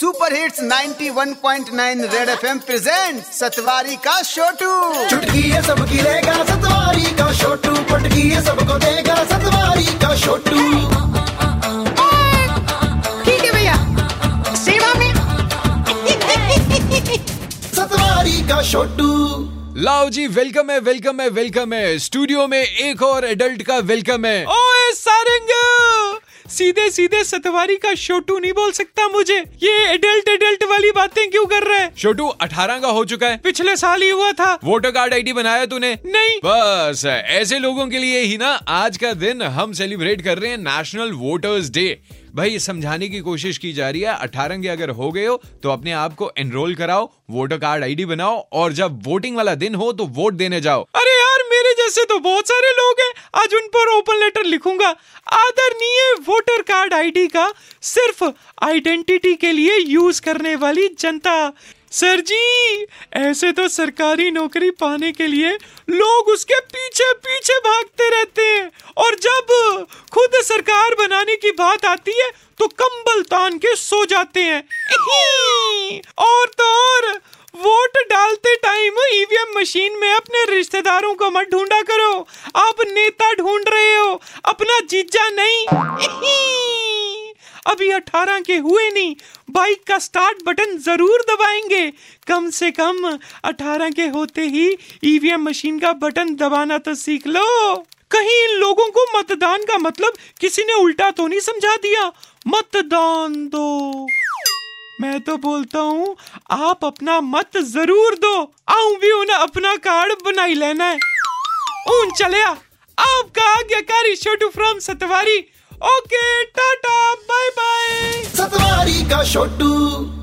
Super hits 91.9 red FM present Satwari का छोटू चुटकी है सबकी रहेगा सतवारी का छोटू पटकी है सबको देगा सतवारी का छोटू ठीक है भैया। सेवा में। सतवारी का छोटू लाओ जी वेलकम है वेलकम है वेलकम है। स्टूडियो में एक और एडल्ट का वेलकम है। ओए सारंग! सीधे सीधे सतवारी का छोटू नहीं बोल सकता मुझे। ये एडल्ट एडल्ट वाली बातें क्यों कर रहा है? छोटू 18 का हो चुका है। पिछले साल ही हुआ था। वोटर कार्ड आईडी बनाया तूने? नहीं। बस ऐसे लोगों के लिए ही ना आज का दिन हम सेलिब्रेट कर रहे हैं नेशनल वोटर्स डे भाई समझाने की कोशिश की जा रही है। अठारह के अगर हो गए हो तो अपने आप को एनरोल कराओ वोटर कार्ड आईडी बनाओ और जब वोटिंग वाला दिन हो तो वोट देने जाओ। अरे यार मेरे जैसे तो बहुत सारे लोग हैं। आज उन पर ओपन लेटर लिखूँगा। आदरणीय वोटर कार्ड आईडी का सिर्फ़ आइडेंटिटी के लिए यूज़ करने वाली जनता। सर जी, ऐसे तो सरकारी नौकरी पाने के लिए लोग उसके पीछे पीछे भागते रहते हैं। और जब खुद सरकार बनाने की बात आती है तो कंबल तान के सो जाते हैं और तो और वोट डालते टाइम में अपने रिश्तेदारों को मत ढूंढा करो। आप नेता ढूंढ रहे हो, अपना जीजा नहीं। अभी अठारह के हुए नहीं। बाइक का स्टार्ट बटन ज़रूर दबाएँगे। कम से कम अठारह के होते ही ईवीएम मशीन का बटन दबाना तो सीख लो। कहीं इन लोगों को मतदान का मतलब किसी ने उल्टा तो नहीं समझा दिया? मतदान दो। मैं तो बोलता हूँ, आप अपना मत ज़रूर दो। आऊ भी उन्हें अपना कार्ड बनाई लेना है। ऊन चले आ। आपका आज्ञाकारी Chhotu from Satwari. Okay tata bye bye Satwari का छोटू।